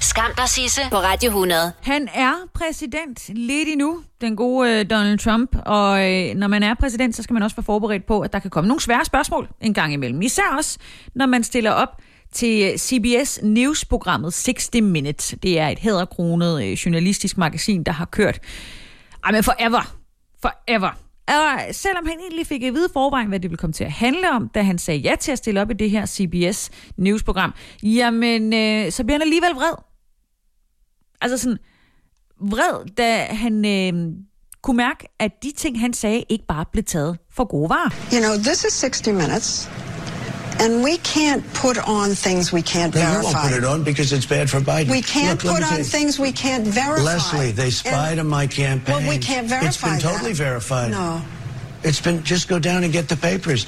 Skam der Sisse på Radio 100. Han er præsident lidt endnu, den gode øh, Donald Trump. Og øh, når man er præsident, så skal man også være forberedt på, at der kan komme nogle svære spørgsmål en gang imellem. Især også, når man stiller op til øh, CBS News-programmet 60 Minutes. Det er et hæderkronet øh, journalistisk magasin, der har kørt ej, men forever. Forever. Og selvom han egentlig fik at vide forvejen, hvad det ville komme til at handle om, da han sagde ja til at stille op i det her CBS News-program, jamen, øh, så bliver han alligevel vred. Altså sådan vred, da han øh, kunne mærke, at de ting, han sagde, ikke bare blev taget for gode varer. You know, this is 60 minutes, and we can't put on things we can't No, you won't put it on because it's bad for Biden. We can't Look, put on things we can't verify. Leslie, they spied And- on my campaign. Well, we can't verify It's been totally that. verified. No. It's been just go down and get the papers.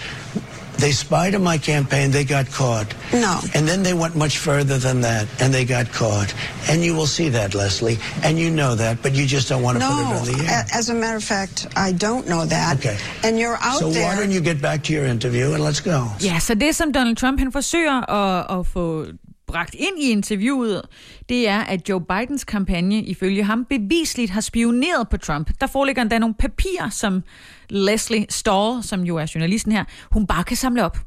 They spied on my campaign. They got caught. No. And then they went much further than that, and they got caught. And you will see that, Leslie, and you know that, but you just don't want to No, put it on the air. a- as a matter of fact, I don't know that. Okay. And you're out so there. So why don't you get back to your interview and let's go? Ja, så det som Donald Trump han forsøger at, at få bragt ind i interviewet, det er, at Joe Bidens kampagne ifølge ham bevisligt har spioneret på Trump. Der foreligger endda nogle papirer, som Leslie Stahl, som jo er journalisten her, hun bare kan samle op.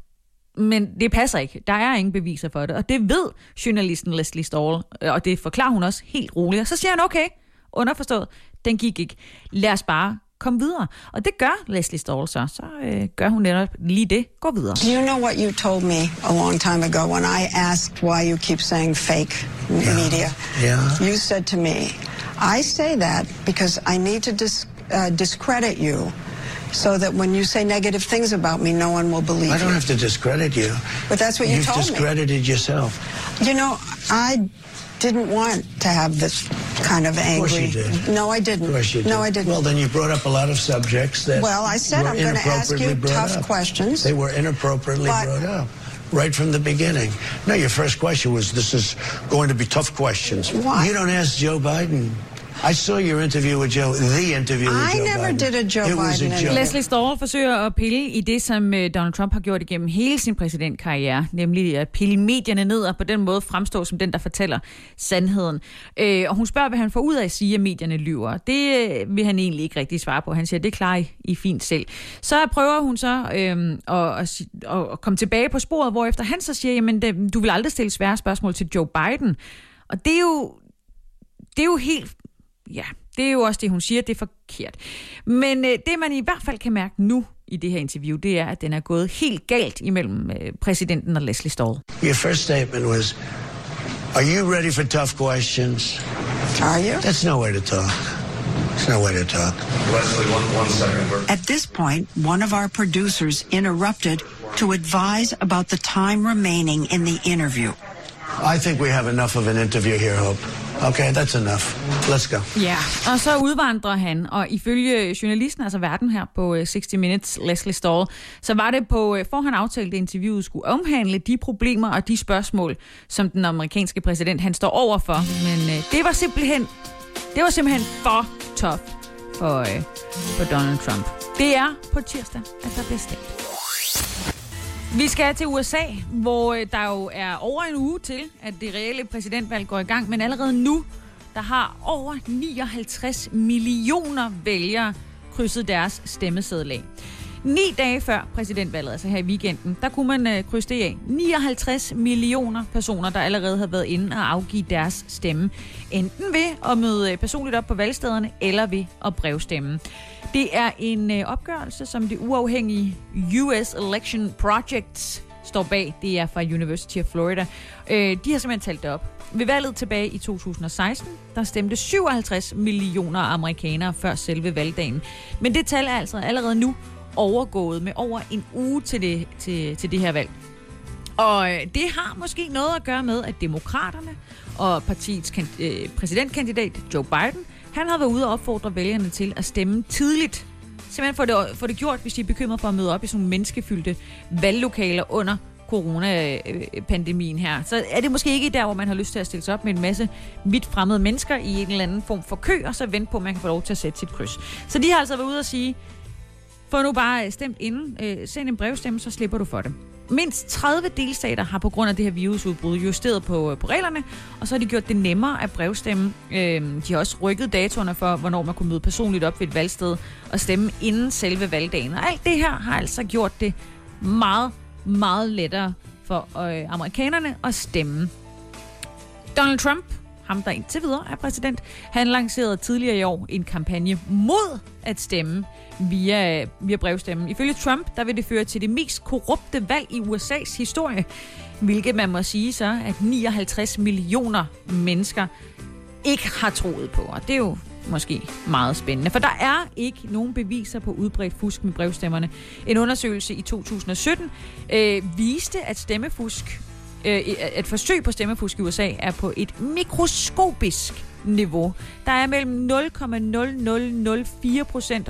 Men det passer ikke. Der er ingen beviser for det. Og det ved journalisten Leslie Stahl, øh, og det forklarer hun også helt roligt. Og så siger han, okay, underforstået, den gik ikke. Lad os bare komme videre. Og det gør Leslie Stahl så. Så øh, gør hun netop lige det. Gå videre. Do you know what you told me a long time ago when I asked why you keep saying fake media? Yeah. You said to me, I say that because I need to dis- uh, discredit you so that when you say negative things about me, no one will believe I don't you. have to discredit you. But that's what you You've told me. discredited yourself. You know, I didn't want to have this kind of Of angry. course you did. No, I didn't. Of course you did. No, I didn't. Well, then you brought up a lot of subjects that Well, I said were I'm gonna ask you tough up. questions. They were inappropriately But- brought up. Right from the beginning. No, your first question was, this is going to be tough questions. Why? You don't ask Joe Biden. I saw your interview with Joe, the interview with I Joe never Biden. did a Joe it Biden a. Leslie Stahl forsøger at pille i det, som øh, Donald Trump har gjort igennem hele sin præsidentkarriere, nemlig at pille medierne ned og på den måde fremstå som den, der fortæller sandheden. Øh, og hun spørger, hvad han får ud af at sige, at medierne lyver. Det øh, vil han egentlig ikke rigtig svare på. Han siger, det klarer I, I fint selv. Så prøver hun så øh, at, at, komme tilbage på sporet, hvorefter han så siger, jamen det, du vil aldrig stille svære spørgsmål til Joe Biden. Og det er jo, det er jo helt ja, det er jo også det, hun siger, det er forkert. Men øh, det, man i hvert fald kan mærke nu i det her interview, det er, at den er gået helt galt imellem øh, præsidenten og Leslie Stahl. Your first statement was, are you ready for tough questions? Are you? That's no way to talk. It's no way to talk. Leslie, one, one second. At this point, one of our producers interrupted to advise about the time remaining in the interview. I think we have enough of an interview here, Hope. Okay, that's enough. Let's go. Ja, og så udvandrer han, og ifølge journalisten, altså verden her på øh, 60 Minutes, Leslie Stahl, så var det på øh, forhånd aftalt, at interviewet skulle omhandle de problemer og de spørgsmål, som den amerikanske præsident han står over for. Men øh, det var simpelthen, det var simpelthen for tough for, øh, for Donald Trump. Det er på tirsdag, at der bliver stemt. Vi skal til USA, hvor øh, der jo er over en uge til, at det reelle præsidentvalg går i gang, men allerede nu, der har over 59 millioner vælgere krydset deres stemmeseddel af. Ni dage før præsidentvalget, altså her i weekenden, der kunne man øh, krydse det af. 59 millioner personer, der allerede havde været inde og afgive deres stemme. Enten ved at møde øh, personligt op på valgstederne, eller ved at brevstemme. Det er en øh, opgørelse, som det uafhængige US Election Project står bag. Det er fra University of Florida. Øh, de har simpelthen talt det op. Ved valget tilbage i 2016, der stemte 57 millioner amerikanere før selve valgdagen. Men det tal er altså allerede nu overgået med over en uge til det, til, til det her valg. Og øh, det har måske noget at gøre med, at demokraterne og partiets kan, øh, præsidentkandidat Joe Biden, han har været ude og opfordre vælgerne til at stemme tidligt simpelthen få det, få det gjort, hvis de er bekymret for at møde op i sådan nogle menneskefyldte valglokaler under coronapandemien her. Så er det måske ikke der, hvor man har lyst til at stille sig op med en masse vidt fremmede mennesker i en eller anden form for kø, og så vente på, at man kan få lov til at sætte sit kryds. Så de har altså været ude og sige, få nu bare øh, stemt inden, øh, send en brevstemme, så slipper du for det. Mindst 30 delstater har på grund af det her virusudbrud justeret på, øh, på reglerne, og så har de gjort det nemmere at brevstemme. Øh, de har også rykket datoerne for, hvornår man kunne møde personligt op ved et valgsted og stemme inden selve valgdagen. Og alt det her har altså gjort det meget, meget lettere for øh, amerikanerne at stemme. Donald Trump, ham der indtil videre er præsident, han lancerede tidligere i år en kampagne mod at stemme via, via brevstemmen. Ifølge Trump, der vil det føre til det mest korrupte valg i USA's historie, hvilket man må sige så, at 59 millioner mennesker ikke har troet på. Og det er jo måske meget spændende, for der er ikke nogen beviser på udbredt fusk med brevstemmerne. En undersøgelse i 2017 øh, viste, at stemmefusk, øh, at forsøg på stemmefusk i USA er på et mikroskopisk niveau. Der er mellem 0,0004%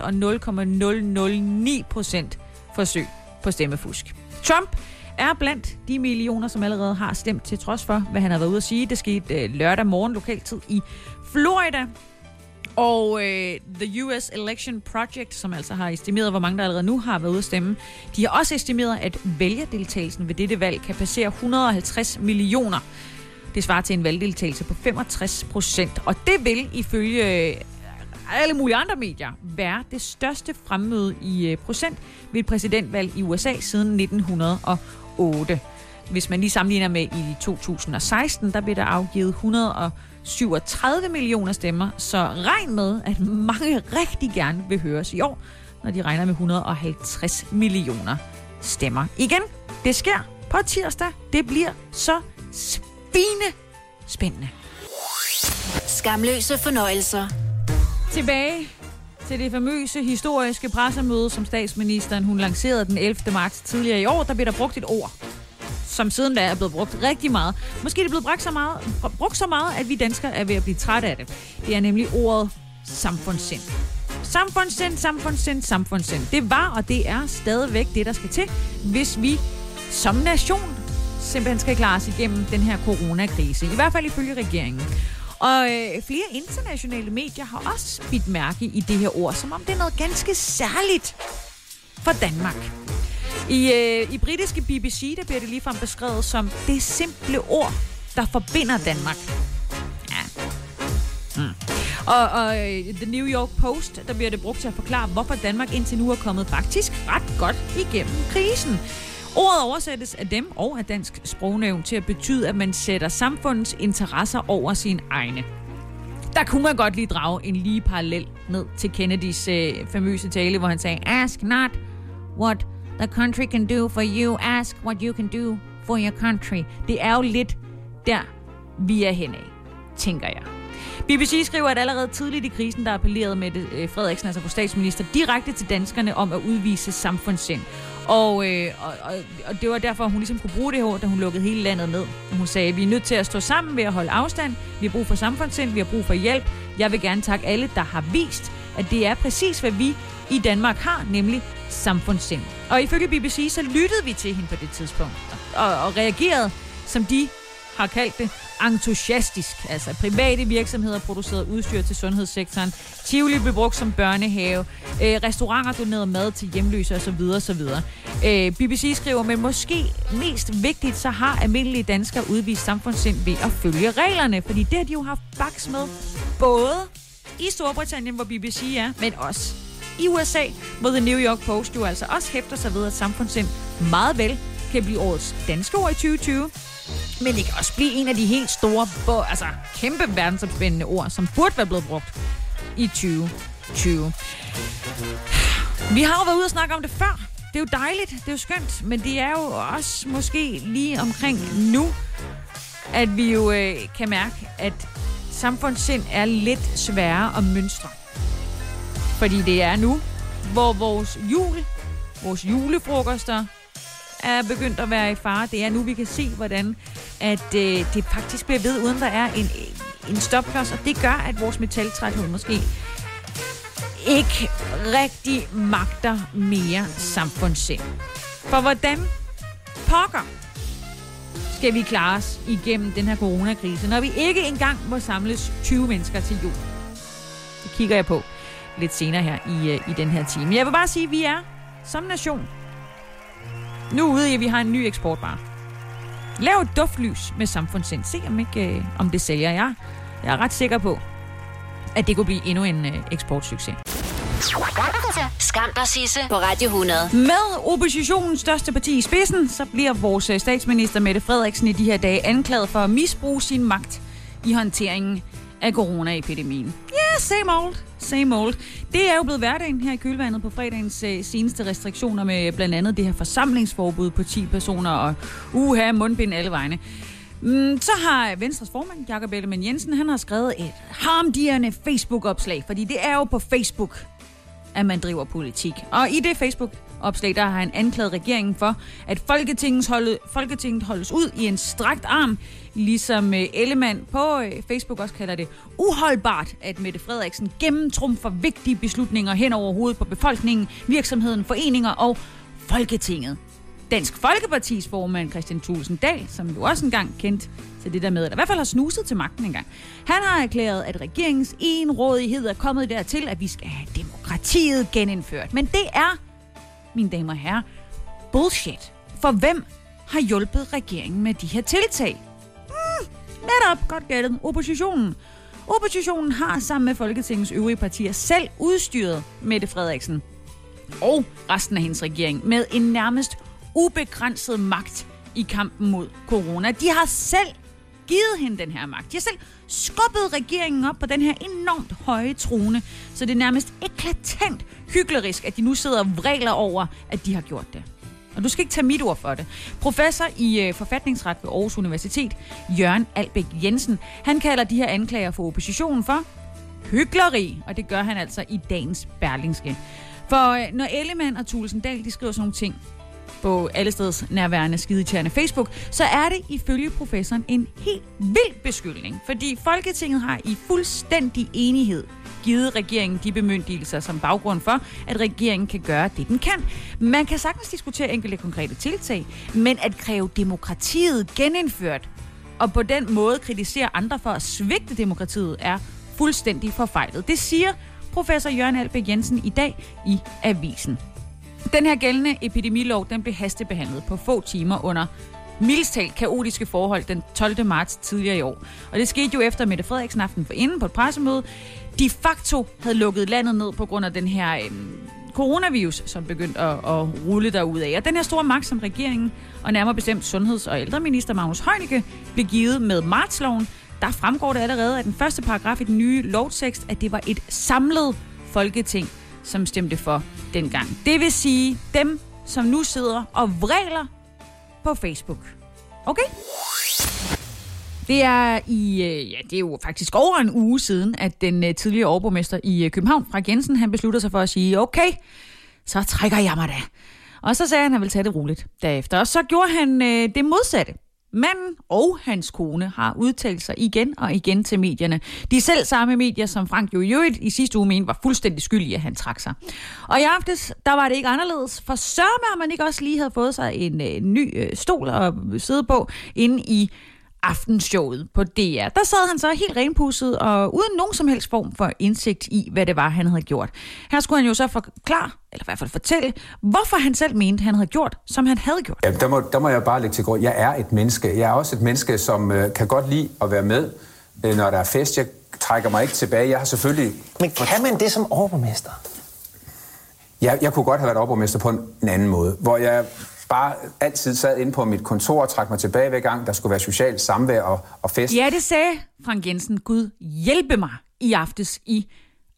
og 0,009% forsøg på stemmefusk. Trump er blandt de millioner, som allerede har stemt til trods for, hvad han har været ude at sige. Det skete øh, lørdag morgen lokaltid i Florida. Og øh, The US Election Project, som altså har estimeret, hvor mange der allerede nu har været ude at stemme, de har også estimeret, at vælgerdeltagelsen ved dette valg kan passere 150 millioner. Det svarer til en valgdeltagelse på 65 procent. Og det vil ifølge øh, alle mulige andre medier være det største fremmøde i øh, procent ved et præsidentvalg i USA siden 1908. Hvis man lige sammenligner med i 2016, der blev der afgivet 100 137 millioner stemmer, så regn med, at mange rigtig gerne vil høres i år, når de regner med 150 millioner stemmer. Igen, det sker på tirsdag. Det bliver så spine spændende. Skamløse fornøjelser. Tilbage til det famøse historiske pressemøde, som statsministeren hun lancerede den 11. marts tidligere i år. Der blev der brugt et ord, som siden da er blevet brugt rigtig meget. Måske er det blevet brugt så meget, brugt så meget, at vi danskere er ved at blive trætte af det. Det er nemlig ordet samfundssind. Samfundssind, samfundssind, samfundssind. Det var og det er stadigvæk det, der skal til, hvis vi som nation simpelthen skal klare os igennem den her coronakrise. I hvert fald ifølge regeringen. Og øh, flere internationale medier har også bidt mærke i det her ord, som om det er noget ganske særligt for Danmark. I, øh, i britiske BBC, der bliver det ligefrem beskrevet som det simple ord, der forbinder Danmark. Ja. Mm. Og, og øh, The New York Post, der bliver det brugt til at forklare, hvorfor Danmark indtil nu er kommet faktisk ret godt igennem krisen. Ordet oversættes af dem og af Dansk Sprognævn til at betyde, at man sætter samfundets interesser over sine egne. Der kunne man godt lige drage en lige parallel ned til Kennedys øh, famøse tale, hvor han sagde, Ask not what the country can do for you, ask what you can do for your country. Det er jo lidt der, vi er henad, tænker jeg. BBC skriver, at allerede tidligt i krisen, der appellerede med øh, Frederiksen, altså på statsminister, direkte til danskerne om at udvise samfundssind. Og, øh, og, og, og det var derfor, hun ligesom kunne bruge det her, da hun lukkede hele landet ned. Hun sagde, vi er nødt til at stå sammen ved at holde afstand. Vi har brug for samfundssind, vi har brug for hjælp. Jeg vil gerne takke alle, der har vist, at det er præcis, hvad vi i Danmark har, nemlig samfundssind. Og ifølge BBC, så lyttede vi til hende på det tidspunkt, og, og reagerede, som de har kaldt det, entusiastisk. Altså private virksomheder producerede udstyr til sundhedssektoren. Tivoli blev brugt som børnehave. Øh, restauranter donerede mad til hjemløse osv. osv. Øh, BBC skriver, men måske mest vigtigt, så har almindelige danskere udvist samfundssind ved at følge reglerne. Fordi det har de jo haft baks med både i Storbritannien, hvor BBC er, men også i USA, hvor The New York Post jo altså også hæfter sig ved, at samfundssind meget vel kan blive årets danske ord i 2020, men det kan også blive en af de helt store, altså kæmpe verdensomspændende ord, som burde være blevet brugt i 2020. Vi har jo været ude og snakke om det før. Det er jo dejligt, det er jo skønt, men det er jo også måske lige omkring nu, at vi jo øh, kan mærke, at samfundssind er lidt sværere at mønstre. Fordi det er nu, hvor vores jul, vores julefrokoster, er begyndt at være i fare. Det er nu, vi kan se, hvordan at, øh, det faktisk bliver ved, uden der er en, en stopklods. Og det gør, at vores metaltræthed måske ikke rigtig magter mere samfundssind. For hvordan pokker skal vi klare os igennem den her coronakrise, når vi ikke engang må samles 20 mennesker til jul? Det kigger jeg på lidt senere her i, øh, i den her time. Jeg vil bare sige, at vi er som nation nu ude i, at vi har en ny eksportbar. Lav et duftlys med samfundssind. Se om, ikke, øh, om det sælger. Jeg, jeg er ret sikker på, at det kunne blive endnu en øh, eksportsucces. Skam dig, Sisse, på Radio 100. Med oppositionens største parti i spidsen, så bliver vores øh, statsminister Mette Frederiksen i de her dage anklaget for at misbruge sin magt i håndteringen af coronaepidemien. Yeah, same old, same old. Det er jo blevet hverdagen her i kølvandet på fredagens øh, seneste restriktioner med blandt andet det her forsamlingsforbud på 10 personer og uha, mundbind alle vegne. Mm, så har Venstres formand, Jakob Ellemann Jensen, han har skrevet et harmdierende Facebook-opslag, fordi det er jo på Facebook, at man driver politik. Og i det Facebook opslag, der har han anklaget regeringen for, at Folketinget, holde, Folketinget holdes ud i en strakt arm, ligesom øh, Ellemann på øh, Facebook også kalder det uholdbart, at Mette Frederiksen gennemtrumfer vigtige beslutninger hen over hovedet på befolkningen, virksomheden, foreninger og Folketinget. Dansk Folkepartis formand Christian Thulsen Dahl, som jo også engang kendt til det der med, at i hvert fald har snuset til magten engang. Han har erklæret, at regeringens enrådighed er kommet dertil, at vi skal have demokratiet genindført. Men det er, mine damer og herrer, bullshit. For hvem har hjulpet regeringen med de her tiltag? Mm, netop, godt gættet, oppositionen. Oppositionen har sammen med Folketingets øvrige partier selv udstyret Mette Frederiksen og resten af hendes regering med en nærmest ubegrænset magt i kampen mod corona. De har selv givet hende den her magt. De har selv skubbet regeringen op på den her enormt høje trone, så det er nærmest eklatant hyklerisk, at de nu sidder og vræler over, at de har gjort det. Og du skal ikke tage mit ord for det. Professor i øh, forfatningsret ved Aarhus Universitet, Jørgen Albæk Jensen, han kalder de her anklager for oppositionen for hykleri, og det gør han altså i dagens Berlingske. For øh, når Ellemann og Tulsendal, de skriver sådan nogle ting, på allesteds nærværende skidetjerne Facebook, så er det ifølge professoren en helt vild beskyldning, fordi Folketinget har i fuldstændig enighed givet regeringen de bemyndigelser som baggrund for, at regeringen kan gøre det, den kan. Man kan sagtens diskutere enkelte konkrete tiltag, men at kræve demokratiet genindført og på den måde kritisere andre for at svigte demokratiet er fuldstændig forfejlet. Det siger professor Jørgen Albæk Jensen i dag i Avisen. Den her gældende epidemilov, den blev hastebehandlet på få timer under mildstalt kaotiske forhold den 12. marts tidligere i år. Og det skete jo efter Mette Frederiksen aften for inden på et pressemøde. De facto havde lukket landet ned på grund af den her øh, coronavirus, som begyndte at, at rulle derud af. Og den her store magt, som regeringen og nærmere bestemt sundheds- og ældreminister Magnus Heunicke blev givet med martsloven, der fremgår det allerede af den første paragraf i den nye lovtekst, at det var et samlet folketing, som stemte for dengang. Det vil sige dem, som nu sidder og vræler på Facebook. Okay? Det er i, øh, ja, det er jo faktisk over en uge siden, at den øh, tidligere overborgmester i øh, København, Frank Jensen, han beslutter sig for at sige, okay, så trækker jeg mig da. Og så sagde han, at han ville tage det roligt derefter. Og så gjorde han øh, det modsatte. Manden og hans kone har udtalt sig igen og igen til medierne. De selv samme medier, som Frank jo i i sidste uge mente var fuldstændig skyldige, at han trak sig. Og i aftes, der var det ikke anderledes, for sørme, at man ikke også lige havde fået sig en øh, ny øh, stol at sidde på inde i aftenshowet på DR. Der sad han så helt renpusset og uden nogen som helst form for indsigt i, hvad det var, han havde gjort. Her skulle han jo så forklare, eller i hvert fald fortælle, hvorfor han selv mente, han havde gjort, som han havde gjort. Ja, der, må, der må jeg bare lægge til grund. Jeg er et menneske. Jeg er også et menneske, som øh, kan godt lide at være med, øh, når der er fest. Jeg trækker mig ikke tilbage. Jeg har selvfølgelig... Men kan man det som overborgmester? Jeg, jeg kunne godt have været overborgmester på en, en anden måde, hvor jeg bare altid sad inde på mit kontor og trak mig tilbage hver gang, der skulle være socialt samvær og, og fest. Ja, det sagde Frank Jensen. Gud hjælpe mig i aftes i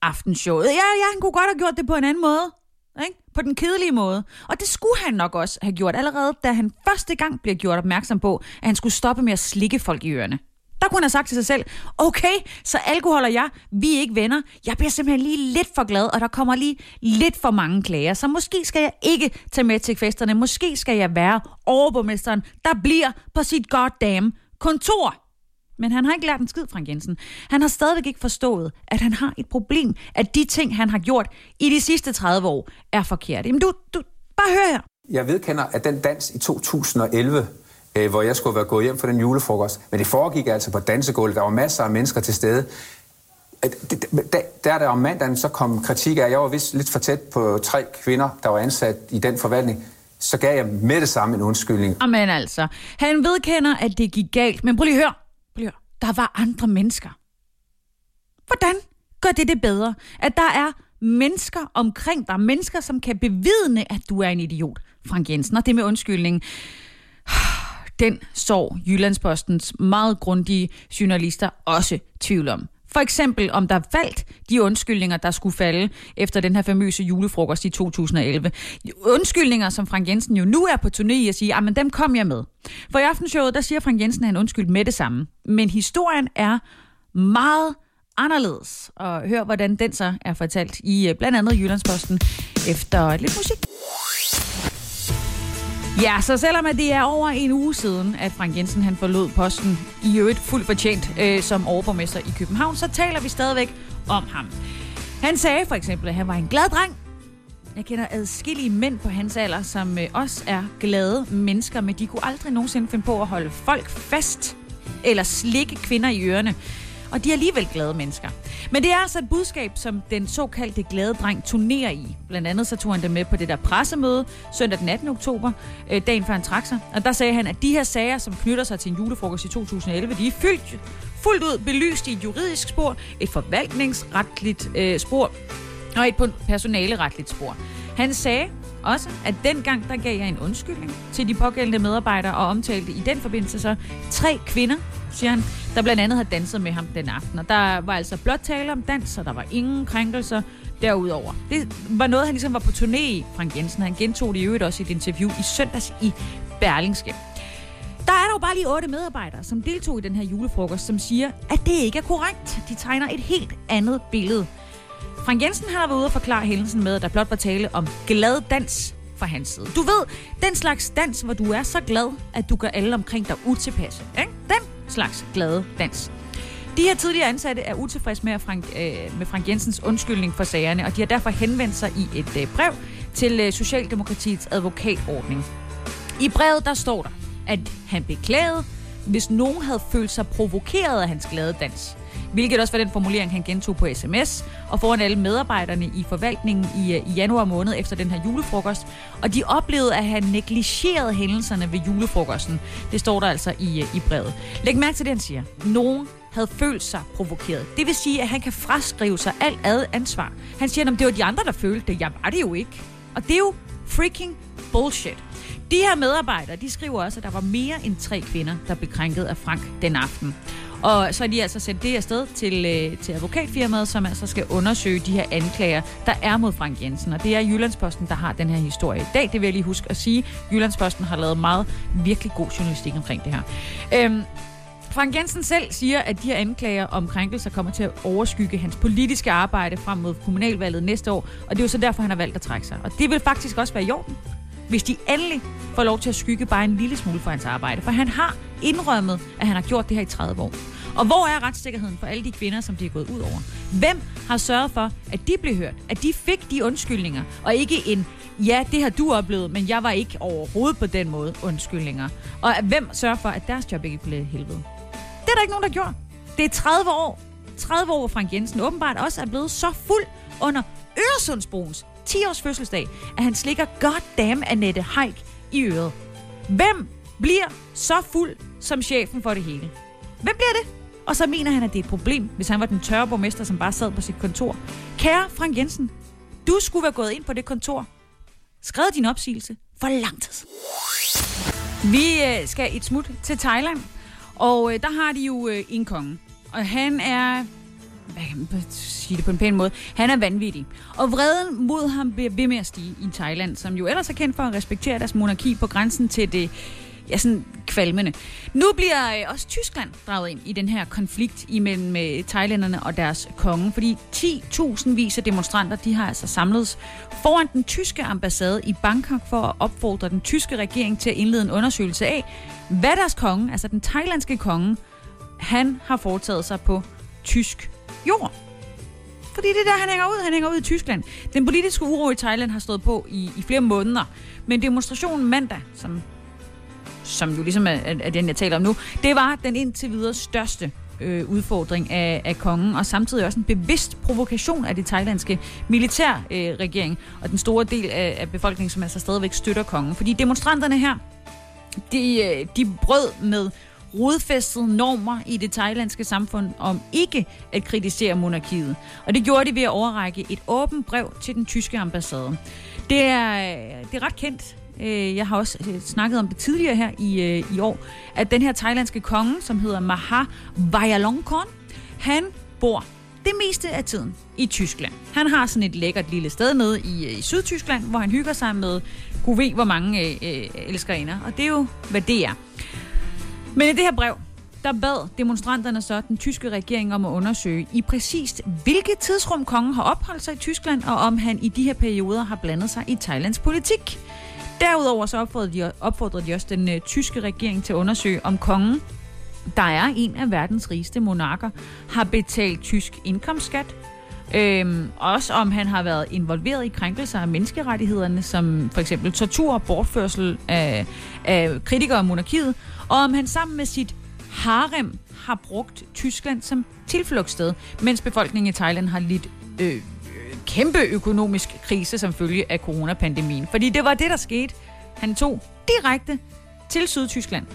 aftenshowet. Ja, ja, han kunne godt have gjort det på en anden måde. Ikke? På den kedelige måde. Og det skulle han nok også have gjort allerede, da han første gang blev gjort opmærksom på, at han skulle stoppe med at slikke folk i ørerne. Der kunne han have sagt til sig selv, okay, så alkohol og jeg, vi er ikke venner. Jeg bliver simpelthen lige lidt for glad, og der kommer lige lidt for mange klager. Så måske skal jeg ikke tage med til festerne. Måske skal jeg være overborgmesteren, der bliver på sit goddamn kontor. Men han har ikke lært en skid, Frank Jensen. Han har stadigvæk ikke forstået, at han har et problem, at de ting, han har gjort i de sidste 30 år, er forkerte. Jamen du, du bare hør her. Jeg vedkender, at den dans i 2011, øh, hvor jeg skulle være gået hjem for den julefrokost, men det foregik altså på dansegulvet. Der var masser af mennesker til stede. At Der, der, der om mandagen så kom kritik af, jeg var vist lidt for tæt på tre kvinder, der var ansat i den forvaltning. Så gav jeg med det samme en undskyldning. Amen altså. Han vedkender, at det gik galt. Men prøv lige at høre. Prøv lige at høre. Der var andre mennesker. Hvordan gør det det bedre? At der er mennesker omkring dig. Mennesker, som kan bevidne, at du er en idiot. Frank Jensen. Og det med undskyldning. Den så Jyllandspostens meget grundige journalister også tvivl om. For eksempel om der faldt de undskyldninger, der skulle falde efter den her famøse julefrokost i 2011. Undskyldninger, som Frank Jensen jo nu er på turné i at sige, at dem kom jeg med. For i aftenshowet, der siger Frank Jensen, at han undskyld med det samme. Men historien er meget anderledes. Og hør, hvordan den så er fortalt i øh, blandt andet Jyllandsposten efter lidt musik. Ja, så selvom at det er over en uge siden, at Frank Jensen han forlod posten i øvrigt fuldt fortjent øh, som overborgmester i København, så taler vi stadigvæk om ham. Han sagde for eksempel, at han var en glad dreng. Jeg kender adskillige mænd på hans alder, som øh, også er glade mennesker, men de kunne aldrig nogensinde finde på at holde folk fast eller slikke kvinder i ørerne. Og de er alligevel glade mennesker. Men det er altså et budskab, som den såkaldte glade dreng turnerer i. Blandt andet så tog han det med på det der pressemøde søndag den 18. oktober, øh, dagen før han trak sig. Og der sagde han, at de her sager, som knytter sig til en julefrokost i 2011, de er fyldt, fuldt ud belyst i et juridisk spor, et forvaltningsretligt øh, spor og et personaleretligt spor. Han sagde også, at dengang der gav jeg en undskyldning til de pågældende medarbejdere og omtalte i den forbindelse så tre kvinder, siger han, der blandt andet havde danset med ham den aften. Og der var altså blot tale om dans, og der var ingen krænkelser derudover. Det var noget, han ligesom var på turné i, Frank Jensen. Han gentog det i øvrigt også i et interview i søndags i Berlingske. Der er dog bare lige otte medarbejdere, som deltog i den her julefrokost, som siger, at det ikke er korrekt. De tegner et helt andet billede. Frank Jensen har været ude og forklare hændelsen med, at der blot var tale om glad dans fra hans side. Du ved, den slags dans, hvor du er så glad, at du gør alle omkring dig utilpasse. Ikke? Den slags glade dans. De her tidligere ansatte er utilfredse med Frank, øh, med Frank Jensens undskyldning for sagerne, og de har derfor henvendt sig i et øh, brev til øh, Socialdemokratiets advokatordning. I brevet der står der, at han beklagede, hvis nogen havde følt sig provokeret af hans glade dans. Hvilket også var den formulering, han gentog på sms, og foran alle medarbejderne i forvaltningen i, øh, i januar måned efter den her julefrokost. Og de oplevede, at han negligerede hændelserne ved julefrokosten. Det står der altså i, øh, i brevet. Læg mærke til det, han siger. Nogen havde følt sig provokeret. Det vil sige, at han kan fraskrive sig alt ad ansvar. Han siger, at det var de andre, der følte det. Jeg var det jo ikke. Og det er jo freaking bullshit. De her medarbejdere, de skriver også, at der var mere end tre kvinder, der blev krænket af Frank den aften. Og så er de altså sendt det afsted til, øh, til advokatfirmaet, som altså skal undersøge de her anklager, der er mod Frank Jensen. Og det er Jyllandsposten, der har den her historie i dag. Det vil jeg lige huske at sige. Jyllandsposten har lavet meget virkelig god journalistik omkring det her. Øhm, Frank Jensen selv siger, at de her anklager om krænkelser kommer til at overskygge hans politiske arbejde frem mod kommunalvalget næste år, og det er jo så derfor, han har valgt at trække sig. Og det vil faktisk også være i orden, hvis de endelig får lov til at skygge bare en lille smule for hans arbejde. For han har indrømmet, at han har gjort det her i 30 år. Og hvor er retssikkerheden for alle de kvinder, som de er gået ud over? Hvem har sørget for, at de blev hørt? At de fik de undskyldninger? Og ikke en, ja, det har du oplevet, men jeg var ikke overhovedet på den måde undskyldninger. Og hvem sørger for, at deres job ikke blev helvede? Det er der ikke nogen, der gjorde. Det er 30 år. 30 år, hvor Frank Jensen åbenbart også er blevet så fuld under Øresundsbroens 10-års fødselsdag, at han slikker goddamn Annette Heik i øret. Hvem bliver så fuld som chefen for det hele? Hvem bliver det? Og så mener han, at det er et problem, hvis han var den tørre borgmester, som bare sad på sit kontor. Kære Frank Jensen, du skulle være gået ind på det kontor, skrevet din opsigelse for lang tid. Vi øh, skal et smut til Thailand, og øh, der har de jo øh, en konge. Og han er, hvad kan man sige det på en pæn måde, han er vanvittig. Og vreden mod ham bliver ved med at stige i Thailand, som jo ellers er kendt for at respektere deres monarki på grænsen til det ja, sådan kvalmende. Nu bliver øh, også Tyskland draget ind i den her konflikt imellem øh, thailænderne og deres konge, fordi 10.000 vis af demonstranter, de har altså samlet foran den tyske ambassade i Bangkok for at opfordre den tyske regering til at indlede en undersøgelse af, hvad deres konge, altså den thailandske konge, han har foretaget sig på tysk jord. Fordi det er der, han hænger ud. Han hænger ud i Tyskland. Den politiske uro i Thailand har stået på i, i flere måneder. Men demonstrationen mandag, som, som jo ligesom er, er den, jeg taler om nu, det var den indtil videre største øh, udfordring af, af kongen, og samtidig også en bevidst provokation af det thailandske militærregering øh, og den store del af, af befolkningen, som altså stadigvæk støtter kongen. Fordi demonstranterne her, de, øh, de brød med rodfæstede normer i det thailandske samfund om ikke at kritisere monarkiet. Og det gjorde de ved at overrække et åbent brev til den tyske ambassade. Det er, øh, det er ret kendt. Øh, jeg har også øh, snakket om det tidligere her i, øh, i år, at den her thailandske konge, som hedder Maha Vajiralongkorn, han bor det meste af tiden i Tyskland. Han har sådan et lækkert lille sted nede i, øh, i Sydtyskland, hvor han hygger sig med gud ved, hvor mange øh, øh elskerinder. Og det er jo, hvad det er. Men i det her brev, der bad demonstranterne så den tyske regering om at undersøge i præcist hvilket tidsrum kongen har opholdt sig i Tyskland, og om han i de her perioder har blandet sig i Thailands politik. Derudover så opfordrede de, opfordrede de også den øh, tyske regering til at undersøge, om kongen, der er en af verdens rigeste monarker, har betalt tysk indkomstskat, Øhm, også om han har været involveret i krænkelser af menneskerettighederne, som for eksempel tortur og bortførsel af, af kritikere af monarkiet, og om han sammen med sit harem har brugt Tyskland som tilflugtssted, mens befolkningen i Thailand har lidt øh, kæmpe økonomisk krise som følge af coronapandemien. Fordi det var det, der skete. Han tog direkte til Sydtyskland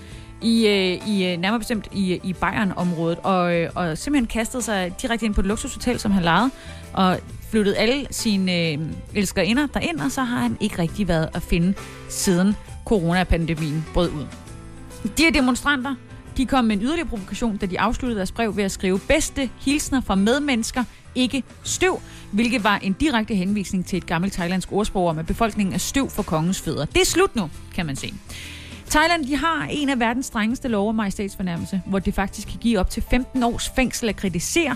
i, øh, i øh, nærmere bestemt i, øh, i Bayern-området, og, og simpelthen kastede sig direkte ind på et luksushotel, som han lejede, og flyttede alle sine øh, elskerinder derind, og så har han ikke rigtig været at finde siden coronapandemien brød ud. De her demonstranter, de kom med en yderligere provokation, da de afsluttede deres brev ved at skrive bedste hilsner fra medmennesker, ikke støv, hvilket var en direkte henvisning til et gammelt thailandsk ordsprog om, at befolkningen er støv for kongens fødder. Det er slut nu, kan man se. Thailand de har en af verdens strengeste lov om majestætsfornærmelse, hvor det faktisk kan give op til 15 års fængsel at kritisere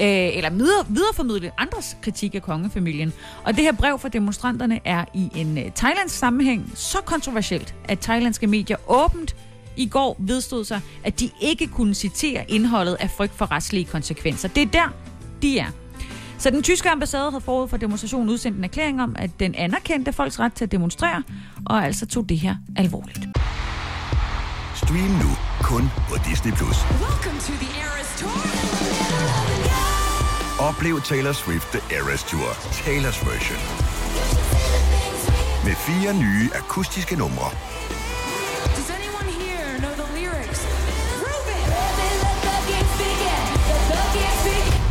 øh, eller videre, videreformidle andres kritik af kongefamilien. Og det her brev fra demonstranterne er i en øh, thailandsk sammenhæng så kontroversielt, at thailandske medier åbent i går vedstod sig, at de ikke kunne citere indholdet af frygt for retslige konsekvenser. Det er der, de er. Så den tyske ambassade havde forud for demonstrationen udsendt en erklæring om, at den anerkendte folks ret til at demonstrere, og altså tog det her alvorligt. Stream nu kun på Disney+. Plus. Oplev Taylor Swift The Eras Tour, Taylor's version. Med fire nye akustiske numre.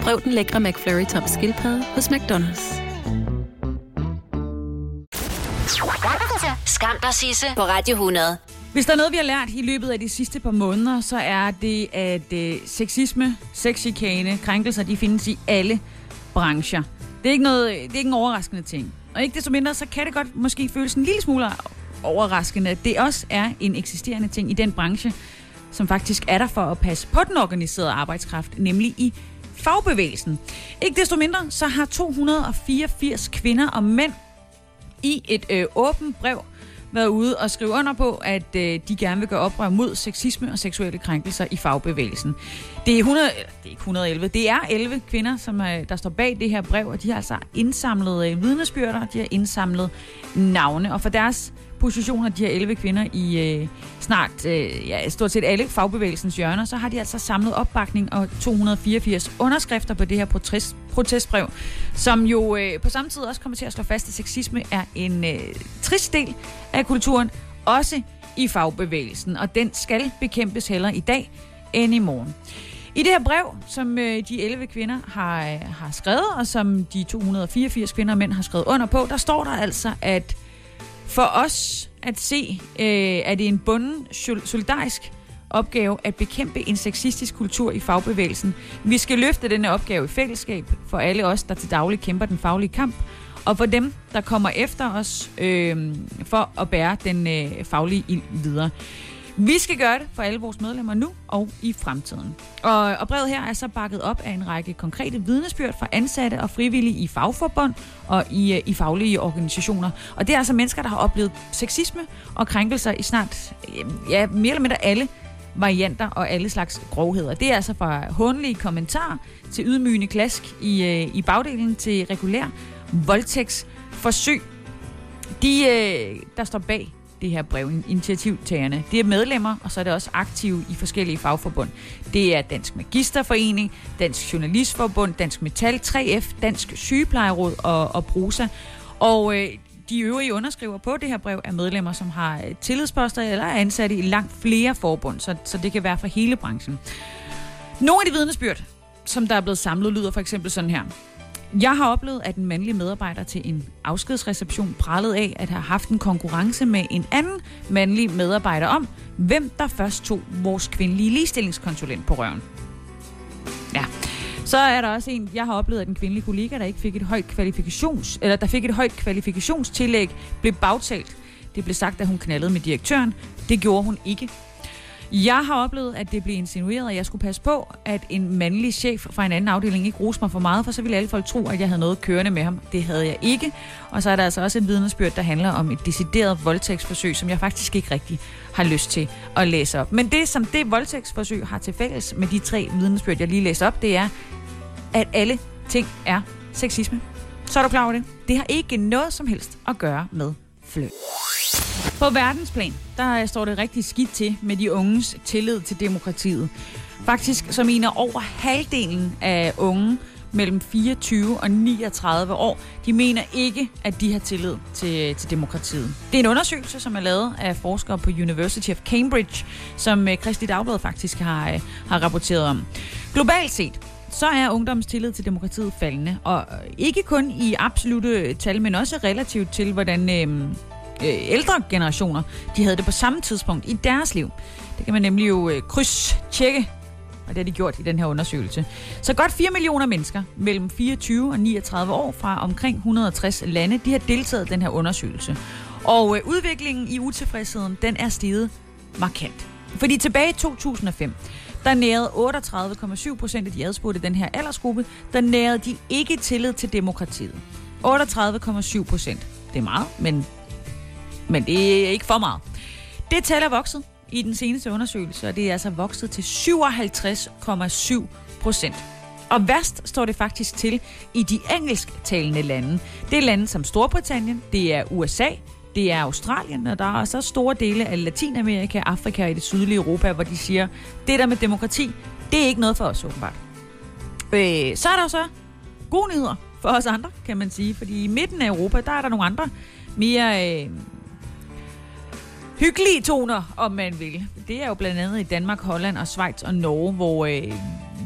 Prøv den lækre McFlurry tom skildpadde hos McDonald's. Skam dig, Sisse, på Radio 100. Hvis der er noget, vi har lært i løbet af de sidste par måneder, så er det, at øh, sexisme, sexchikane, krænkelser, de findes i alle brancher. Det er, ikke noget, det er ikke en overraskende ting. Og ikke desto mindre, så kan det godt måske føles en lille smule overraskende, at det også er en eksisterende ting i den branche, som faktisk er der for at passe på den organiserede arbejdskraft, nemlig i fagbevægelsen. Ikke desto mindre, så har 284 kvinder og mænd i et øh, åbent brev været ude og skrive under på, at øh, de gerne vil gøre oprør mod sexisme og seksuelle krænkelser i fagbevægelsen. Det er, 100, det er ikke 111, det er 11 kvinder, som øh, der står bag det her brev, og de har altså indsamlet øh, vidnesbyrder, de har indsamlet navne, og for deres positioner, de her 11 kvinder i øh, snart, øh, ja, stort set alle fagbevægelsens hjørner, så har de altså samlet opbakning og 284 underskrifter på det her protest, protestbrev, som jo øh, på samme tid også kommer til at slå fast, at sexisme er en øh, trist del af kulturen, også i fagbevægelsen, og den skal bekæmpes heller i dag end i morgen. I det her brev, som øh, de 11 kvinder har, øh, har skrevet, og som de 284 kvinder og mænd har skrevet under på, der står der altså, at for os at se, øh, er det en bunden solidarisk opgave at bekæmpe en sexistisk kultur i fagbevægelsen. Vi skal løfte denne opgave i fællesskab for alle os, der til daglig kæmper den faglige kamp, og for dem, der kommer efter os øh, for at bære den øh, faglige ild videre. Vi skal gøre det for alle vores medlemmer nu og i fremtiden. Og, og brevet her er så bakket op af en række konkrete vidnesbyrd fra ansatte og frivillige i fagforbund og i, øh, i faglige organisationer. Og det er altså mennesker, der har oplevet sexisme og krænkelser i snart øh, ja, mere eller mindre alle varianter og alle slags grovheder. Det er altså fra håndlige kommentarer til ydmygende klask i, øh, i bagdelen til regulær voldtægtsforsøg. De, der står bag det her brev, initiativtagerne. Det er medlemmer, og så er det også aktive i forskellige fagforbund. Det er Dansk Magisterforening, Dansk Journalistforbund, Dansk Metal, 3F, Dansk Sygeplejeråd og, og Prosa. Og øh, de øvrige underskriver på det her brev er medlemmer, som har øh, tillidsposter eller er ansatte i langt flere forbund, så, så det kan være for hele branchen. Nogle af de vidnesbyrd, som der er blevet samlet, lyder for eksempel sådan her. Jeg har oplevet, at en mandlig medarbejder til en afskedsreception prallede af at have haft en konkurrence med en anden mandlig medarbejder om, hvem der først tog vores kvindelige ligestillingskonsulent på røven. Ja. Så er der også en, jeg har oplevet, at en kvindelig kollega, der ikke fik et højt kvalifikations, eller der fik et højt kvalifikationstillæg, blev bagtalt. Det blev sagt, at hun knaldede med direktøren. Det gjorde hun ikke. Jeg har oplevet, at det blev insinueret, at jeg skulle passe på, at en mandlig chef fra en anden afdeling ikke roste mig for meget, for så ville alle folk tro, at jeg havde noget kørende med ham. Det havde jeg ikke. Og så er der altså også et vidnesbyrd, der handler om et decideret voldtægtsforsøg, som jeg faktisk ikke rigtig har lyst til at læse op. Men det, som det voldtægtsforsøg har til fælles med de tre vidnesbyrd, jeg lige læste op, det er, at alle ting er sexisme. Så er du klar over det? Det har ikke noget som helst at gøre med flø. På verdensplan, der står det rigtig skidt til med de unges tillid til demokratiet. Faktisk så mener over halvdelen af unge mellem 24 og 39 år, de mener ikke, at de har tillid til, til demokratiet. Det er en undersøgelse, som er lavet af forskere på University of Cambridge, som øh, Kristi Dagblad faktisk har, øh, har rapporteret om. Globalt set, så er ungdoms tillid til demokratiet faldende, og øh, ikke kun i absolute tal, men også relativt til, hvordan øh, øh, ældre generationer, de havde det på samme tidspunkt i deres liv. Det kan man nemlig jo øh, krydstjekke, og det har de gjort i den her undersøgelse. Så godt 4 millioner mennesker mellem 24 og 39 år fra omkring 160 lande, de har deltaget i den her undersøgelse. Og øh, udviklingen i utilfredsheden, den er steget markant. Fordi tilbage i 2005, der nærede 38,7 procent af de adspurgte den her aldersgruppe, der nærede de ikke tillid til demokratiet. 38,7 procent. Det er meget, men men det er ikke for meget. Det tal er vokset i den seneste undersøgelse, og det er altså vokset til 57,7 procent. Og værst står det faktisk til i de engelsktalende lande. Det er lande som Storbritannien, det er USA, det er Australien, og der er så store dele af Latinamerika, Afrika og i det sydlige Europa, hvor de siger, det der med demokrati, det er ikke noget for os åbenbart. Øh, så er der jo så gode nyheder for os andre, kan man sige, fordi i midten af Europa, der er der nogle andre mere øh, hyggelige toner, om man vil. Det er jo blandt andet i Danmark, Holland og Schweiz og Norge, hvor øh,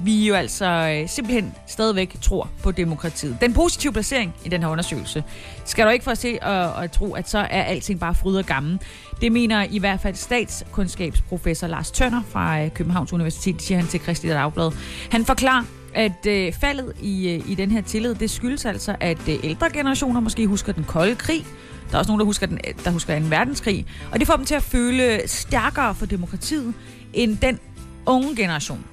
vi jo altså øh, simpelthen stadigvæk tror på demokratiet. Den positive placering i den her undersøgelse skal du ikke få at se og, og tro, at så er alting bare fryd og gammel. Det mener i hvert fald statskundskabsprofessor Lars Tønder fra øh, Københavns Universitet, siger han til Christi Dagblad. Han forklarer, at øh, faldet i, øh, i den her tillid, det skyldes altså, at øh, ældre generationer måske husker den kolde krig, der er også nogen, der husker, den, der husker 2. verdenskrig. Og det får dem til at føle stærkere for demokratiet end den unge generation,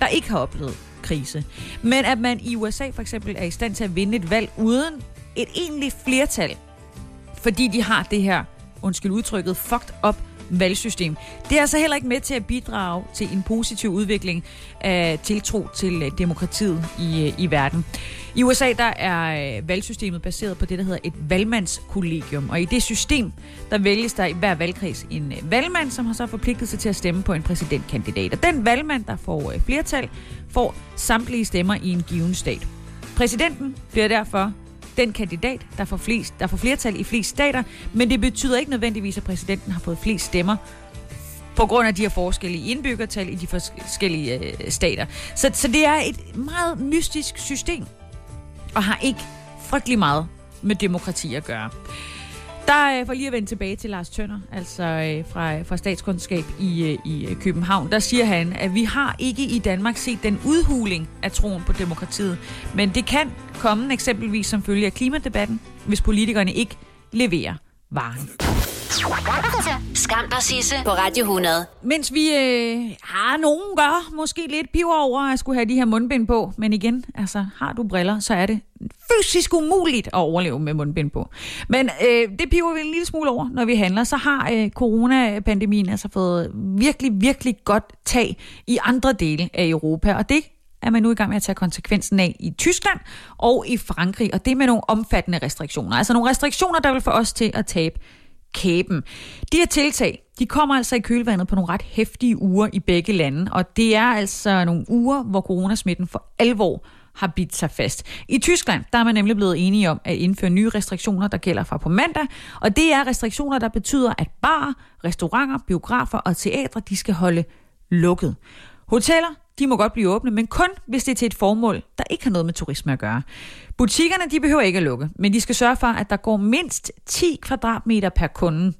der ikke har oplevet krise. Men at man i USA for eksempel er i stand til at vinde et valg uden et egentligt flertal, fordi de har det her, undskyld udtrykket, fucked up valgsystem. Det er altså heller ikke med til at bidrage til en positiv udvikling af tiltro til øh, demokratiet i, øh, i verden. I USA der er øh, valgsystemet baseret på det, der hedder et valgmandskollegium. Og i det system, der vælges der i hver valgkreds en valgmand, som har så forpligtet sig til at stemme på en præsidentkandidat. Og den valgmand, der får flertal, får samtlige stemmer i en given stat. Præsidenten bliver derfor den kandidat, der får, flest, der får flertal i flest stater, men det betyder ikke nødvendigvis, at præsidenten har fået flest stemmer på grund af de her forskellige indbyggertal i de forskellige øh, stater. Så, så det er et meget mystisk system, og har ikke frygtelig meget med demokrati at gøre. Der, øh, for lige at vende tilbage til Lars Tønder, altså øh, fra, fra statskundskab i, øh, i København, der siger han, at vi har ikke i Danmark set den udhuling af troen på demokratiet, men det kan komme eksempelvis som følge af klimadebatten, hvis politikerne ikke leverer varen. Skam dig, Sisse, på Radio 100. Mens vi øh, har nogen gør måske lidt piver over at skulle have de her mundbind på, men igen, altså har du briller, så er det fysisk umuligt at overleve med mundbind på. Men øh, det piver vi en lille smule over, når vi handler. Så har øh, coronapandemien altså fået virkelig, virkelig godt tag i andre dele af Europa, og det er man nu i gang med at tage konsekvensen af i Tyskland og i Frankrig, og det med nogle omfattende restriktioner. Altså nogle restriktioner, der vil få os til at tabe kæben. De her tiltag, de kommer altså i kølvandet på nogle ret hæftige uger i begge lande, og det er altså nogle uger, hvor coronasmitten for alvor har bidt sig fast. I Tyskland der er man nemlig blevet enige om at indføre nye restriktioner, der gælder fra på mandag, og det er restriktioner, der betyder, at bar, restauranter, biografer og teatre, de skal holde lukket. Hoteller, de må godt blive åbne, men kun hvis det er til et formål, der ikke har noget med turisme at gøre. Butikkerne de behøver ikke at lukke, men de skal sørge for, at der går mindst 10 kvadratmeter per kunde.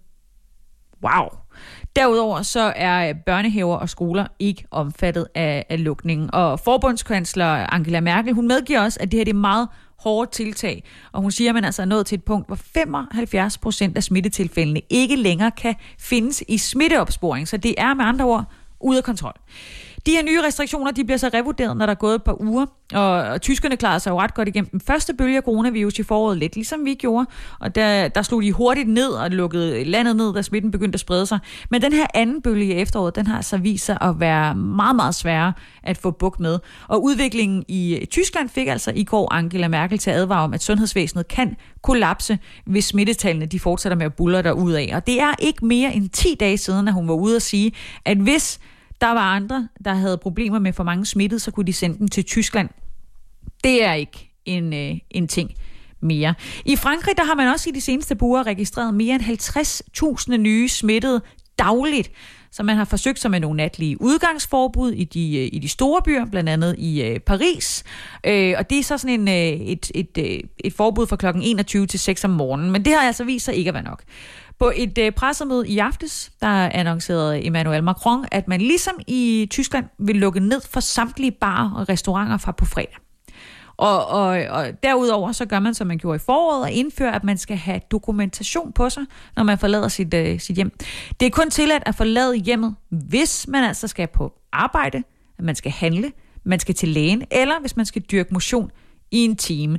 Wow! Derudover så er børnehaver og skoler ikke omfattet af, af lukningen. Og forbundskansler Angela Merkel, hun medgiver også, at det her det er meget hårde tiltag. Og hun siger, at man altså er nået til et punkt, hvor 75 procent af smittetilfældene ikke længere kan findes i smitteopsporing. Så det er med andre ord ude af kontrol. De her nye restriktioner de bliver så revurderet, når der er gået et par uger, og, og tyskerne klarede sig jo ret godt igennem den første bølge af coronavirus i foråret, lidt ligesom vi gjorde, og der, der slog de hurtigt ned og lukkede landet ned, da smitten begyndte at sprede sig. Men den her anden bølge i efteråret, den har altså vist sig at være meget, meget sværere at få bukt med. Og udviklingen i Tyskland fik altså i går Angela Merkel til at advare om, at sundhedsvæsenet kan kollapse, hvis smittetallene de fortsætter med at buller af. Og det er ikke mere end 10 dage siden, at hun var ude at sige, at hvis der var andre, der havde problemer med for mange smittede, så kunne de sende dem til Tyskland. Det er ikke en, øh, en ting mere. I Frankrig der har man også i de seneste uger registreret mere end 50.000 nye smittede dagligt. Så man har forsøgt sig med nogle natlige udgangsforbud i de, øh, i de store byer, blandt andet i øh, Paris. Øh, og det er så sådan en, øh, et, et, øh, et forbud fra klokken 21 til 6 om morgenen. Men det har altså vist sig ikke at være nok. På et øh, pressemøde i aftes, der annoncerede Emmanuel Macron, at man ligesom i Tyskland vil lukke ned for samtlige barer og restauranter fra på fredag. Og, og, og derudover så gør man, som man gjorde i foråret, og indfører, at man skal have dokumentation på sig, når man forlader sit, øh, sit hjem. Det er kun tilladt at forlade hjemmet, hvis man altså skal på arbejde, at man skal handle, man skal til lægen, eller hvis man skal dyrke motion i en time.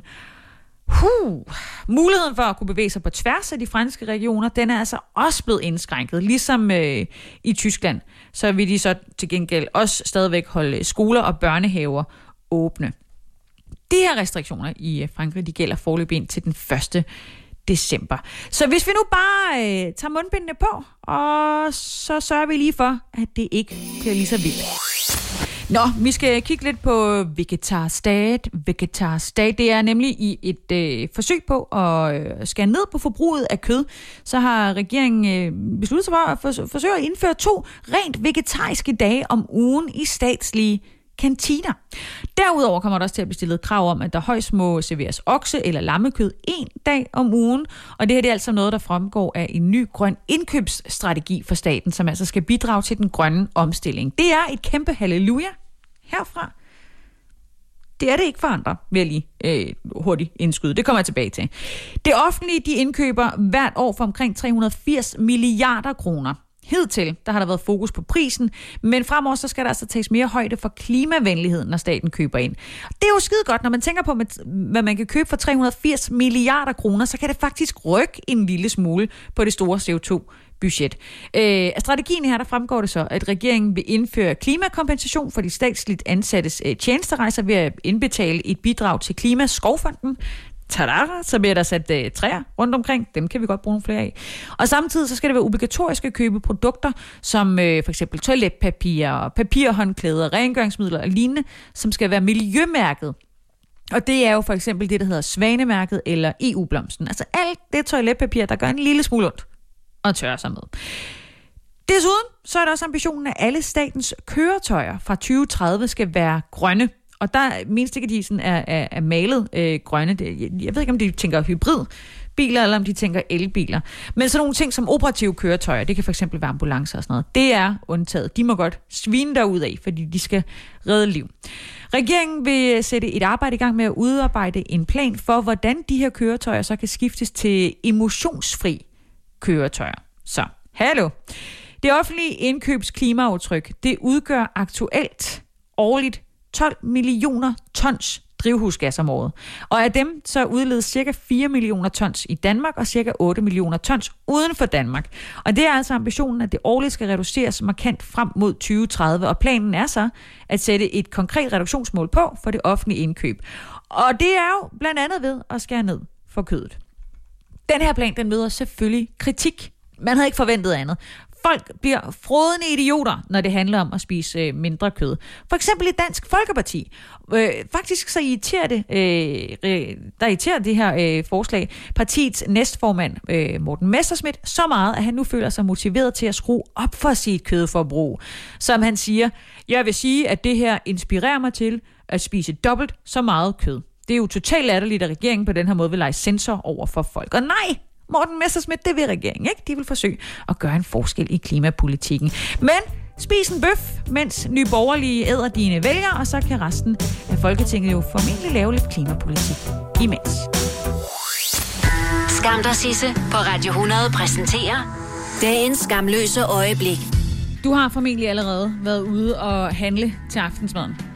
Huh. Muligheden for at kunne bevæge sig på tværs af de franske regioner, den er altså også blevet indskrænket, ligesom øh, i Tyskland. Så vil de så til gengæld også stadigvæk holde øh, skoler og børnehaver åbne. De her restriktioner i øh, Frankrig, de gælder forløb ind til den 1. december. Så hvis vi nu bare øh, tager mundbindene på, og så sørger vi lige for, at det ikke bliver lige så vildt. Nå, vi skal kigge lidt på øh, vegetarstat. Vegetarstat, det er nemlig i et øh, forsøg på at øh, skære ned på forbruget af kød. Så har regeringen øh, besluttet sig for at forsøge at indføre to rent vegetariske dage om ugen i statslige kantiner. Derudover kommer der også til at blive stillet krav om, at der højst må serveres okse- eller lammekød en dag om ugen. Og det her det er altså noget, der fremgår af en ny grøn indkøbsstrategi for staten, som altså skal bidrage til den grønne omstilling. Det er et kæmpe halleluja herfra. Det er det ikke for andre, vil jeg lige øh, hurtigt indskyde. Det kommer jeg tilbage til. Det offentlige de indkøber hvert år for omkring 380 milliarder kroner. Hidtil, der har der været fokus på prisen, men fremover så skal der altså tages mere højde for klimavenligheden, når staten køber ind. Det er jo skide godt, når man tænker på, hvad man kan købe for 380 milliarder kroner, så kan det faktisk rykke en lille smule på det store CO2 budget. Øh, af strategien her, der fremgår det så, at regeringen vil indføre klimakompensation for de statsligt ansattes øh, tjenesterejser ved at indbetale et bidrag til Klimaskovfonden. Tada, så bliver der sat øh, træer rundt omkring. Dem kan vi godt bruge nogle flere af. Og samtidig så skal det være obligatorisk at købe produkter, som øh, for eksempel toiletpapir, papirhåndklæder, rengøringsmidler og lignende, som skal være miljømærket. Og det er jo for eksempel det, der hedder Svanemærket eller EU-blomsten. Altså alt det toiletpapir, der gør en lille smule ondt og tørre sig med. Desuden så er der også ambitionen, at alle statens køretøjer fra 2030 skal være grønne. Og der mindst ikke, at de sådan er, er, er malet øh, grønne. Jeg, jeg ved ikke, om de tænker hybrid biler, eller om de tænker elbiler. Men sådan nogle ting som operative køretøjer, det kan fx være ambulancer og sådan noget, det er undtaget. De må godt svine derud af, fordi de skal redde liv. Regeringen vil sætte et arbejde i gang med at udarbejde en plan for, hvordan de her køretøjer så kan skiftes til emotionsfri køretøjer. Så, hallo. Det offentlige indkøbs klimaaftryk, det udgør aktuelt årligt 12 millioner tons drivhusgas om året. Og af dem så udledes cirka 4 millioner tons i Danmark og cirka 8 millioner tons uden for Danmark. Og det er altså ambitionen, at det årligt skal reduceres markant frem mod 2030, og planen er så at sætte et konkret reduktionsmål på for det offentlige indkøb. Og det er jo blandt andet ved at skære ned for kødet. Den her plan, den møder selvfølgelig kritik. Man havde ikke forventet andet. Folk bliver frodende idioter, når det handler om at spise øh, mindre kød. For eksempel i Dansk Folkeparti. Øh, faktisk så irriterer det, øh, der irriterer det her øh, forslag partiets næstformand øh, Morten Messerschmidt så meget, at han nu føler sig motiveret til at skrue op for sit kødforbrug. Som han siger, jeg vil sige, at det her inspirerer mig til at spise dobbelt så meget kød. Det er jo totalt latterligt, at regeringen på den her måde vil lege sensor over for folk. Og nej, Morten Messersmith, det vil regeringen ikke. De vil forsøge at gøre en forskel i klimapolitikken. Men spis en bøf, mens Nye Borgerlige æder dine vælgere, og så kan resten af Folketinget jo formentlig lave lidt klimapolitik imens. Skam dig, Sisse, på Radio 100 præsenterer dagens skamløse øjeblik. Du har formentlig allerede været ude og handle til aftensmaden.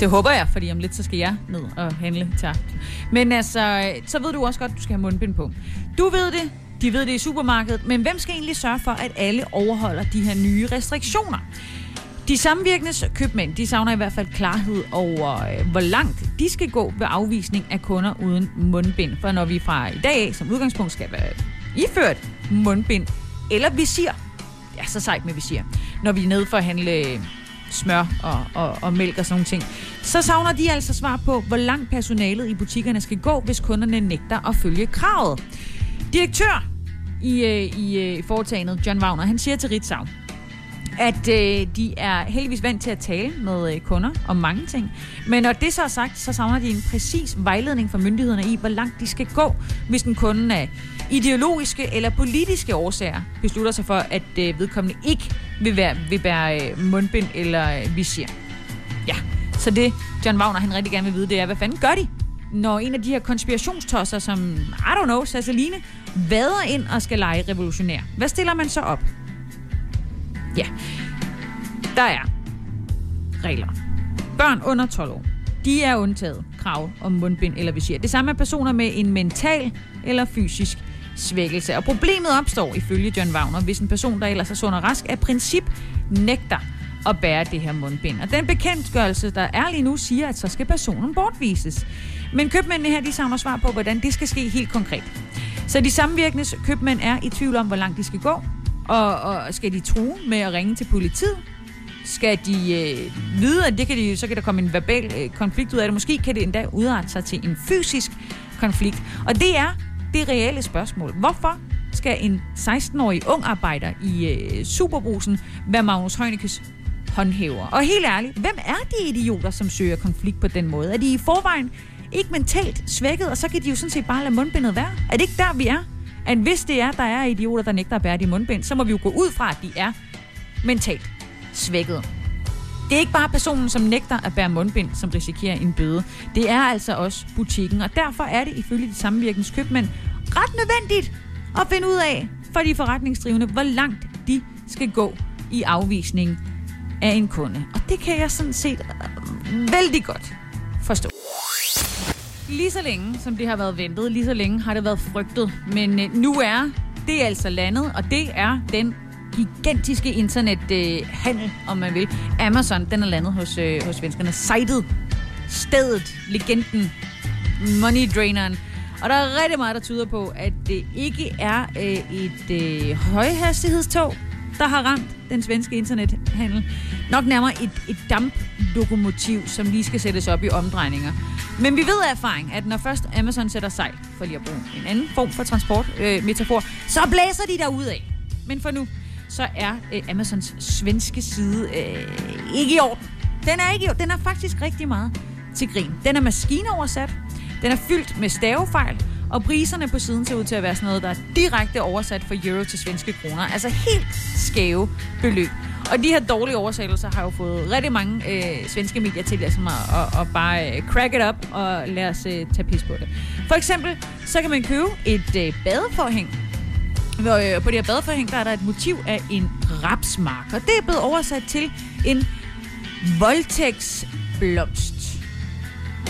Det håber jeg, fordi om lidt så skal jeg ned og handle til aften. Men altså, så ved du også godt, at du skal have mundbind på. Du ved det, de ved det i supermarkedet, men hvem skal egentlig sørge for, at alle overholder de her nye restriktioner? De samvirkende købmænd, de savner i hvert fald klarhed over, øh, hvor langt de skal gå ved afvisning af kunder uden mundbind. For når vi fra i dag som udgangspunkt skal være iført mundbind eller visir, ja, så sejt med visir, når vi er nede for at handle smør og, og, og mælk og sådan nogle ting. Så savner de altså svar på, hvor langt personalet i butikkerne skal gå, hvis kunderne nægter at følge kravet. Direktør i, øh, øh, i foretagendet, John Wagner, han siger til Ritzau, at øh, de er heldigvis vant til at tale med øh, kunder om mange ting. Men når det så er sagt, så savner de en præcis vejledning fra myndighederne i, hvor langt de skal gå, hvis en kunde af ideologiske eller politiske årsager beslutter sig for, at øh, vedkommende ikke vil, være, vil bære øh, mundbind eller øh, visir. Ja, så det John Wagner han rigtig gerne vil vide, det er, hvad fanden gør de? Når en af de her konspirationstosser, som, I don't know, Sasseline, vader ind og skal lege revolutionær. Hvad stiller man så op? Ja, der er regler. Børn under 12 år, de er undtaget krav om mundbind eller visir. Det samme er personer med en mental eller fysisk svækkelse. Og problemet opstår ifølge John Wagner, hvis en person, der ellers er sund og rask, af princip nægter at bære det her mundbind. Og den bekendtgørelse, der er lige nu, siger, at så skal personen bortvises. Men købmændene her, de savner svar på, hvordan det skal ske helt konkret. Så de samvirkende købmænd er i tvivl om, hvor langt de skal gå, og, og skal de true med at ringe til politiet? Skal de øh, vide, at det kan de, så kan der komme en verbal øh, konflikt ud af det? Måske kan det endda udarte sig til en fysisk konflikt. Og det er det reelle spørgsmål. Hvorfor skal en 16-årig ung arbejder i øh, Superbrusen være Magnus Heunicke's håndhæver? Og helt ærligt, hvem er de idioter, som søger konflikt på den måde? Er de i forvejen ikke mentalt svækket, og så kan de jo sådan set bare lade mundbindet være? Er det ikke der, vi er? At hvis det er, der er idioter, der nægter at bære de mundbind, så må vi jo gå ud fra, at de er mentalt svækket. Det er ikke bare personen, som nægter at bære mundbind, som risikerer en bøde. Det er altså også butikken, og derfor er det ifølge de samvirkens købmænd ret nødvendigt at finde ud af, for de forretningsdrivende, hvor langt de skal gå i afvisning af en kunde. Og det kan jeg sådan set øh, vældig godt forstå. Lige så længe, som det har været ventet, lige så længe har det været frygtet. Men øh, nu er det altså landet, og det er den gigantiske internethandel, øh, om man vil. Amazon, den er landet hos, øh, hos svenskerne. Sitet, stedet, legenden, money draineren. Og der er rigtig meget, der tyder på, at det ikke er øh, et øh, højhastighedstog, der har ramt den svenske internethandel. Nok nærmere et, et damplokomotiv, som lige skal sættes op i omdrejninger. Men vi ved af erfaring, at når først Amazon sætter sejl, for lige at bruge en anden form for transportmetafor, øh, metafor, så blæser de derud af. Men for nu, så er øh, Amazons svenske side øh, ikke i orden. Den er ikke i orden. Den er faktisk rigtig meget til grin. Den er maskinoversat, den er fyldt med stavefejl, og priserne på siden ser ud til at være sådan noget, der er direkte oversat fra euro til svenske kroner. Altså helt skæve beløb. Og de her dårlige oversættelser har jo fået rigtig mange øh, svenske medier til ligesom at, at, at bare øh, crack it up og lade os øh, tage pis på det. For eksempel, så kan man købe et øh, badeforhæng. Og øh, på det her badeforhæng, der er der et motiv af en rapsmark. Og det er blevet oversat til en voldtægtsblomst.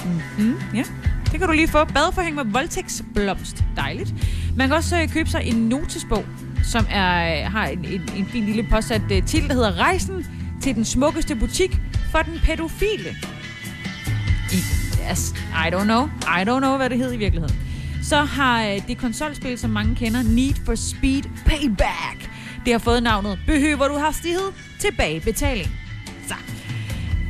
Mm-hmm, ja. Det kan du lige få. Badeforhæng med voldtægtsblomst. Dejligt. Man kan også øh, købe sig en notesbog, som er, øh, har en, en, en fin lille påsat titel, der hedder Rejsen til den smukkeste butik for den pædofile. I, yes, I don't know. I don't know, hvad det hedder i virkeligheden. Så har øh, det konsolspil, som mange kender, Need for Speed Payback. Det har fået navnet Behøver du hastighed? Tilbagebetaling. Så.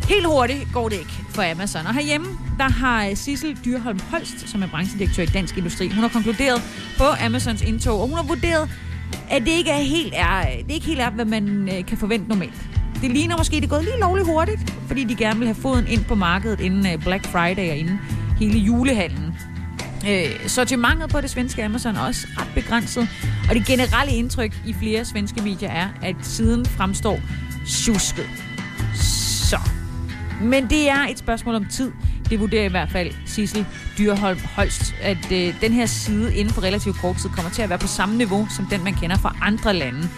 Helt hurtigt går det ikke for Amazon. Og herhjemme, der har øh, Sissel Dyrholm Holst, som er branchedirektør i Dansk Industri, hun har konkluderet på Amazons indtog, og hun har vurderet, at det ikke er helt er, det er ikke helt er, hvad man øh, kan forvente normalt. Det ligner måske, det er gået lige lovligt hurtigt, fordi de gerne vil have foden ind på markedet inden Black Friday og inden hele julehandlen. Øh, sortimentet på det svenske Amazon er også ret begrænset, og det generelle indtryk i flere svenske medier er, at siden fremstår tjusket. Så. Men det er et spørgsmål om tid. Det vurderer i hvert fald Sissel Dyrholm Holst, at øh, den her side inden for relativt kort tid kommer til at være på samme niveau som den, man kender fra andre lande.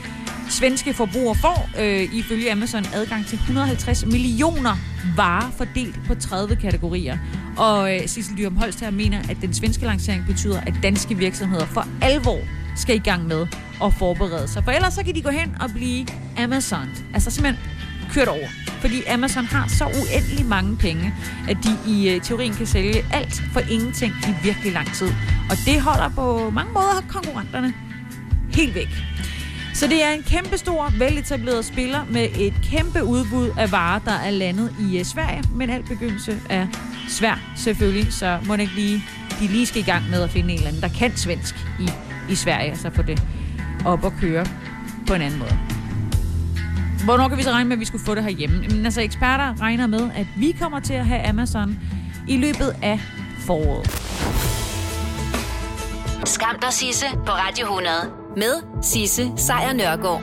Svenske forbrugere får øh, ifølge Amazon adgang til 150 millioner varer fordelt på 30 kategorier. Og øh, Sissel Dyrum Holst her mener, at den svenske lancering betyder, at danske virksomheder for alvor skal i gang med at forberede sig. For ellers så kan de gå hen og blive Amazon. Altså simpelthen kørt over. Fordi Amazon har så uendelig mange penge, at de i øh, teorien kan sælge alt for ingenting i virkelig lang tid. Og det holder på mange måder konkurrenterne helt væk. Så det er en kæmpe stor, veletableret spiller med et kæmpe udbud af varer, der er landet i øh, Sverige. Men alt begyndelse er svær selvfølgelig, så må det ikke lige, de lige skal i gang med at finde en eller anden, der kan svensk i, i Sverige, så få det op og køre på en anden måde. Hvornår kan vi så regne med, at vi skulle få det herhjemme? Jamen, altså, eksperter regner med, at vi kommer til at have Amazon i løbet af foråret. Skam dig, Sisse, på Radio 100. Med Sisse Sejr Nørgaard.